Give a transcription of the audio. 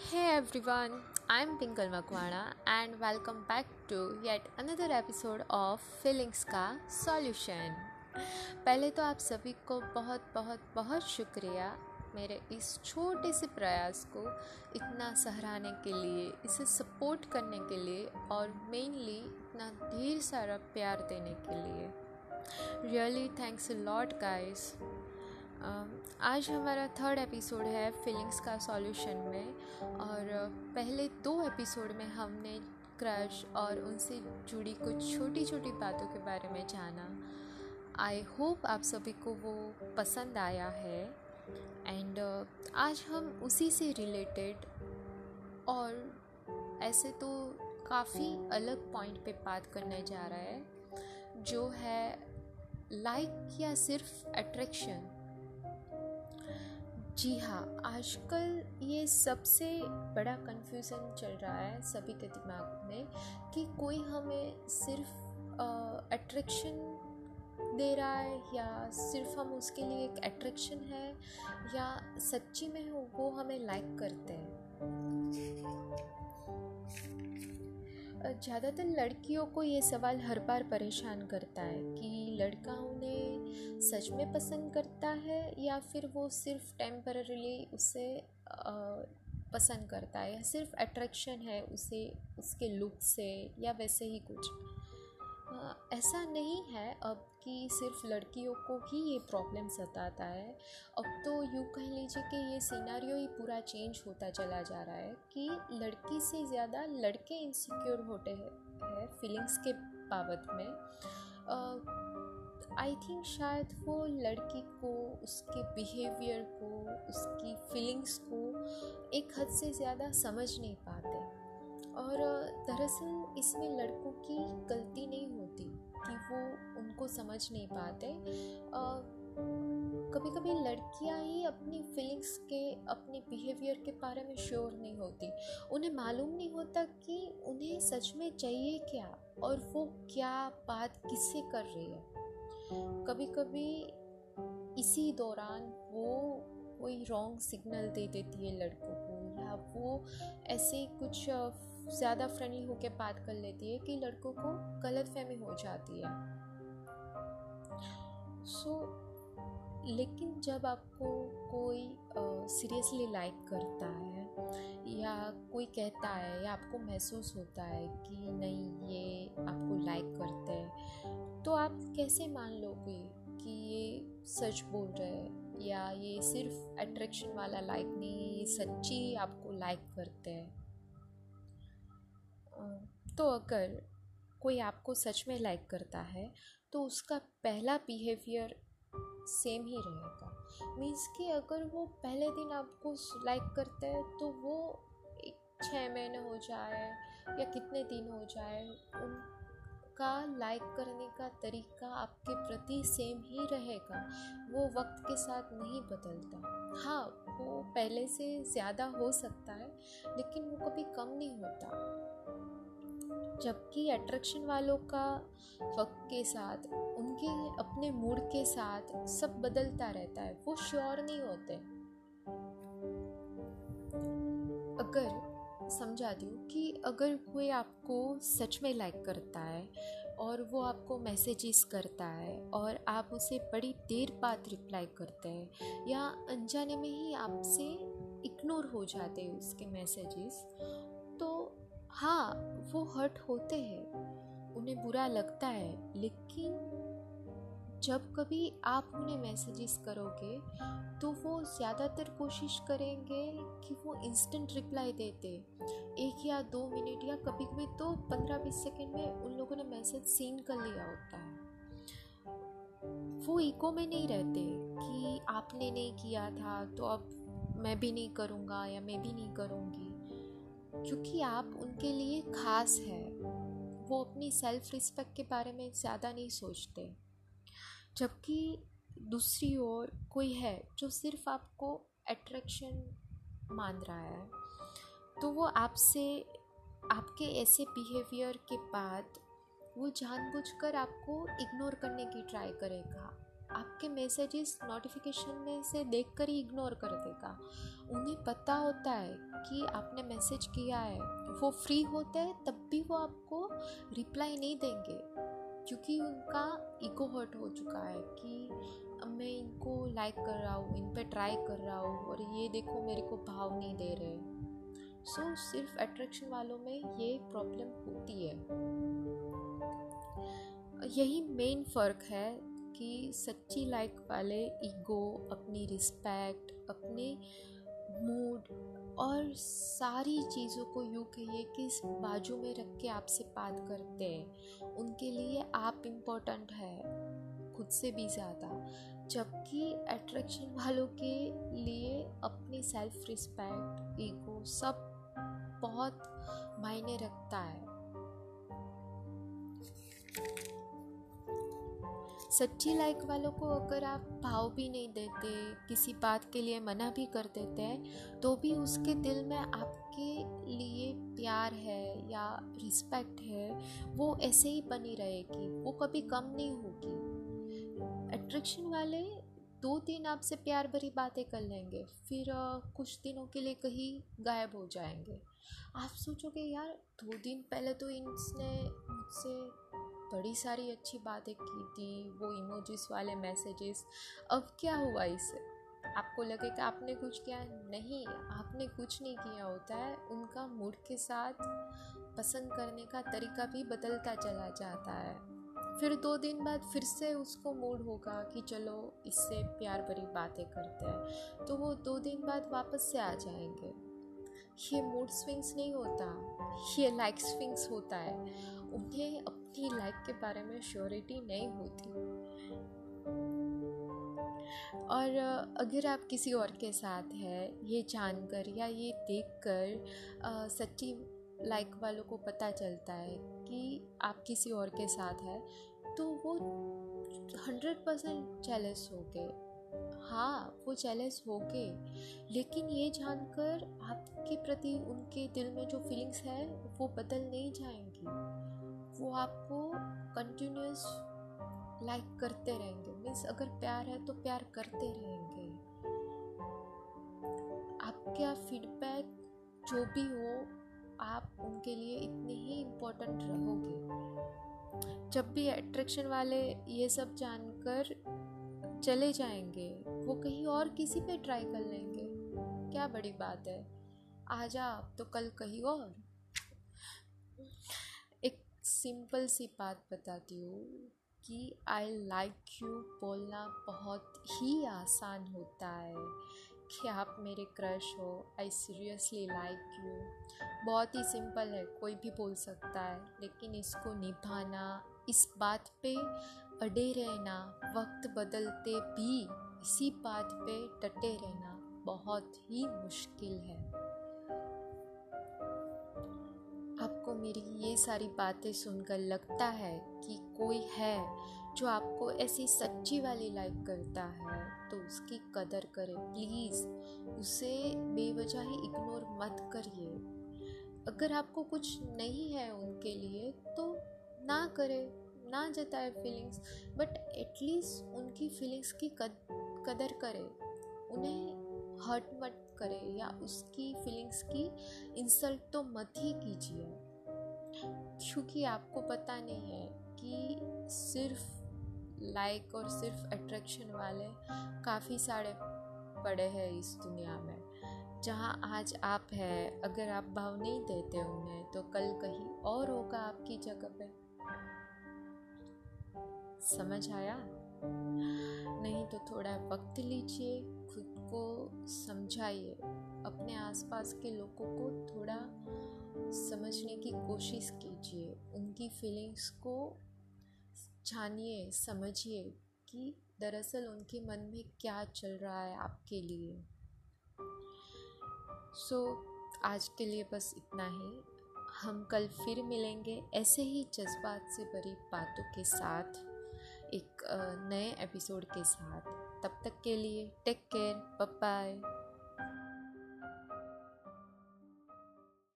Hey everyone, I'm Pinkal Makwana and welcome back to yet another episode of Feelings का Solution. पहले तो आप सभी को बहुत बहुत बहुत शुक्रिया मेरे इस छोटे से प्रयास को इतना सहराने के लिए इसे सपोर्ट करने के लिए और मेनली इतना ढेर सारा प्यार देने के लिए। रियली थैंक्स लॉट गाइस आज हमारा थर्ड एपिसोड है फीलिंग्स का सॉल्यूशन में और पहले दो एपिसोड में हमने क्रश और उनसे जुड़ी कुछ छोटी छोटी बातों के बारे में जाना। आई होप आप सभी को वो पसंद आया है। एंड आज हम उसी से रिलेटेड और ऐसे तो काफ़ी अलग पॉइंट पे बात करने जा रहा है, जो है लाइक या सिर्फ़ अट्रैक्शन जी हाँ आजकल ये सबसे बड़ा कन्फ्यूज़न चल रहा है सभी के दिमाग में कि कोई हमें सिर्फ़ अट्रैक्शन दे रहा है या सिर्फ़ हम उसके लिए एक अट्रैक्शन है या सच्ची में वो हमें लाइक करते हैं। ज़्यादातर लड़कियों को ये सवाल हर बार परेशान करता है कि लड़का उन्हें सच में पसंद करता है या फिर वो सिर्फ़ टेम्पररीली उसे पसंद करता है या सिर्फ़ अट्रैक्शन है उसे, उसके लुक से या वैसे ही कुछ? ऐसा नहीं है अब कि सिर्फ़ लड़कियों को ही ये प्रॉब्लम सताता है। अब तो यूँ कह लीजिए कि ये सीनारियो ही पूरा चेंज होता चला जा रहा है कि लड़की से ज़्यादा लड़के इनसिक्योर होते हैं फीलिंग्स के बाबत में। आई थिंक शायद वो लड़की को, उसके बिहेवियर को, उसकी फीलिंग्स को एक हद से ज़्यादा समझ नहीं पाते। और, दरअसल इसमें लड़कों की गलती नहीं होती कि वो उनको समझ नहीं पाते। कभी कभी लड़कियाँ ही अपनी फीलिंग्स के, अपने बिहेवियर के बारे में श्योर नहीं होती। उन्हें मालूम नहीं होता कि उन्हें सच में चाहिए क्या और वो क्या बात किससे कर रही है। कभी कभी इसी दौरान वो कोई रॉन्ग सिग्नल दे देती है लड़कों को या वो ऐसे कुछ ज़्यादा फ्रेंडली होकर बात कर लेती है कि लड़कों को गलत फहमी हो जाती है। सो so, लेकिन जब आपको कोई सीरियसली uh, लाइक करता है कोई कहता है या आपको महसूस होता है कि नहीं, ये आपको लाइक करते हैं तो आप कैसे मान लोगे कि ये सच बोल रहे हैं? या ये सिर्फ़ अट्रैक्शन वाला लाइक नहीं, ये सच्ची आपको लाइक करते हैं? तो अगर कोई आपको सच में लाइक करता है तो उसका पहला बिहेवियर सेम ही रहेगा। मीन्स कि अगर वो पहले दिन आपको लाइक करते हैं तो वो छः महीने हो जाए या कितने दिन हो जाए, उनका लाइक करने का तरीका आपके प्रति सेम ही रहेगा। वो वक्त के साथ नहीं बदलता। हाँ वो पहले से ज़्यादा हो सकता है, लेकिन वो कभी कम नहीं होता। जबकि अट्रैक्शन वालों का वक्त के साथ, उनके अपने मूड के साथ सब बदलता रहता है। वो श्योर नहीं होते। अगर समझा दूँ कि अगर कोई आपको सच में लाइक करता है और वो आपको मैसेजेस करता है और आप उसे बड़ी देर बाद रिप्लाई करते हैं या अनजाने में ही आपसे इग्नोर हो जाते हैं उसके मैसेजेस तो हाँ वो हर्ट होते हैं, उन्हें बुरा लगता है, लेकिन जब कभी आप उन्हें मैसेजेस करोगे तो वो ज़्यादातर कोशिश करेंगे कि वो इंस्टेंट रिप्लाई देते। एक या दो मिनट या कभी कभी तो पंद्रह बीस सेकेंड में उन लोगों ने मैसेज सीन कर लिया होता है। वो इको में नहीं रहते कि आपने नहीं किया था तो अब मैं भी नहीं करूँगा या मैं भी नहीं करूँगी। क्योंकि आप उनके लिए ख़ास है। वो अपनी सेल्फ रिस्पेक्ट के बारे में ज़्यादा नहीं सोचते। जबकि दूसरी ओर कोई है जो सिर्फ़ आपको अट्रैक्शन मान रहा है तो वो आपसे, आपके ऐसे बिहेवियर के बाद वो जानबूझकर आपको इग्नोर करने की ट्राई करेगा। आपके मैसेजेस नोटिफिकेशन में से देख कर ही इग्नोर कर देगा। उन्हें पता होता है कि आपने मैसेज किया है, वो फ्री होते हैं, तब भी वो आपको रिप्लाई नहीं देंगे। क्योंकि उनका ईगो हर्ट हो चुका है कि मैं इनको लाइक कर रहा हूँ इन पर ट्राई कर रहा हूँ और ये देखो मेरे को भाव नहीं दे रहे सो so, सिर्फ़ अट्रैक्शन वालों में ये प्रॉब्लम होती है। यही मेन फ़र्क है कि सच्ची लाइक वाले ईगो अपनी रिस्पेक्ट अपने मूड और सारी चीज़ों को यूँ कहिए कि बाजू में रख के आपसे बात करते हैं। उनके लिए आप इम्पोर्टेंट है, खुद से भी ज़्यादा। जबकि अट्रैक्शन वालों के लिए अपनी सेल्फ रिस्पेक्ट ईगो सब बहुत मायने रखता है। सच्ची लाइक वालों को अगर आप भाव भी नहीं देते, किसी बात के लिए मना भी कर देते हैं तो भी उसके दिल में आपके लिए प्यार है या रिस्पेक्ट है, वो ऐसे ही बनी रहेगी, वो कभी कम नहीं होगी। अट्रैक्शन वाले दो दिन आपसे प्यार भरी बातें कर लेंगे, फिर कुछ दिनों के लिए कहीं गायब हो जाएँगे। आप सोचोगे, यार, दो दिन पहले तो इसने मुझसे बड़ी सारी अच्छी बातें की थी, वो इमोजीज वाले मैसेजेस अब क्या हुआ इससे आपको लगेगा आपने कुछ किया? नहीं, आपने कुछ नहीं किया होता है। उनका मूड के साथ पसंद करने का तरीका भी बदलता चला जाता है। फिर दो दिन बाद फिर से उसको मूड होगा कि चलो, इससे प्यार भरी बातें करते हैं। तो वो दो दिन बाद वापस से आ जाएँगे। ये मूड स्विंग्स नहीं होता, ये लाइक स्विंग्स होता है। उन्हें अपनी लाइफ के बारे में श्योरिटी नहीं होती। और अगर आप किसी और के साथ है, ये जानकर या ये देखकर सच्ची लाइक वालों को पता चलता है कि आप किसी और के साथ है तो वो हंड्रेड परसेंट जेलस हो गए। हाँ वो जेलस हो गए। लेकिन ये जानकर आपके प्रति उनके दिल में जो फीलिंग्स है, वो बदल नहीं जाएँगी। वो आपको कंटिन्यूस लाइक करते रहेंगे। मीन्स अगर प्यार है तो प्यार करते रहेंगे। आपका फीडबैक जो भी हो, आप उनके लिए इतने ही इम्पोर्टेंट रहोगे। जब भी अट्रैक्शन वाले ये सब जानकर चले जाएँगे, वो कहीं और किसी पे ट्राई कर लेंगे। क्या बड़ी बात है। आज आप तो कल कहीं और। सिंपल सी बात बताती हूँ कि आई लाइक यू बोलना बहुत ही आसान होता है। कि आप मेरे क्रश हो आई सीरियसली लाइक यू बहुत ही सिंपल है, कोई भी बोल सकता है, लेकिन इसको निभाना, इस बात पे अड़े रहना, वक्त बदलते भी इसी बात पे डटे रहना बहुत ही मुश्किल है। मेरी ये सारी बातें सुनकर लगता है कि कोई है जो आपको ऐसी सच्ची वाली लाइक करता है तो उसकी कदर करें। प्लीज़ उसे बेवजह ही इग्नोर मत करिए। अगर आपको कुछ नहीं है उनके लिए तो ना करें ना जताए फीलिंग्स बट एटलीस्ट उनकी फीलिंग्स की कद, कदर करें। उन्हें हर्ट मत करें या उसकी फीलिंग्स की इंसल्ट तो मत ही कीजिए। क्योंकि आपको पता नहीं है कि सिर्फ़ लाइक और सिर्फ़ अट्रैक्शन वाले काफ़ी सारे पड़े हैं इस दुनिया में। जहाँ आज आप है, अगर आप भाव नहीं देते उन्हें तो कल कहीं और होगा आपकी जगह पे। समझ आया? नहीं तो थोड़ा वक्त लीजिए खुद को समझाइए अपने आसपास के लोगों को थोड़ा समझने की कोशिश कीजिए। उनकी फीलिंग्स को जानिए समझिए कि दरअसल उनके मन में क्या चल रहा है आपके लिए। सो so, आज के लिए बस इतना ही। हम कल फिर मिलेंगे ऐसे ही जज्बात से भरी बातों के साथ। एक नए एपिसोड के साथ। तब तक के लिए टेक केयर बाय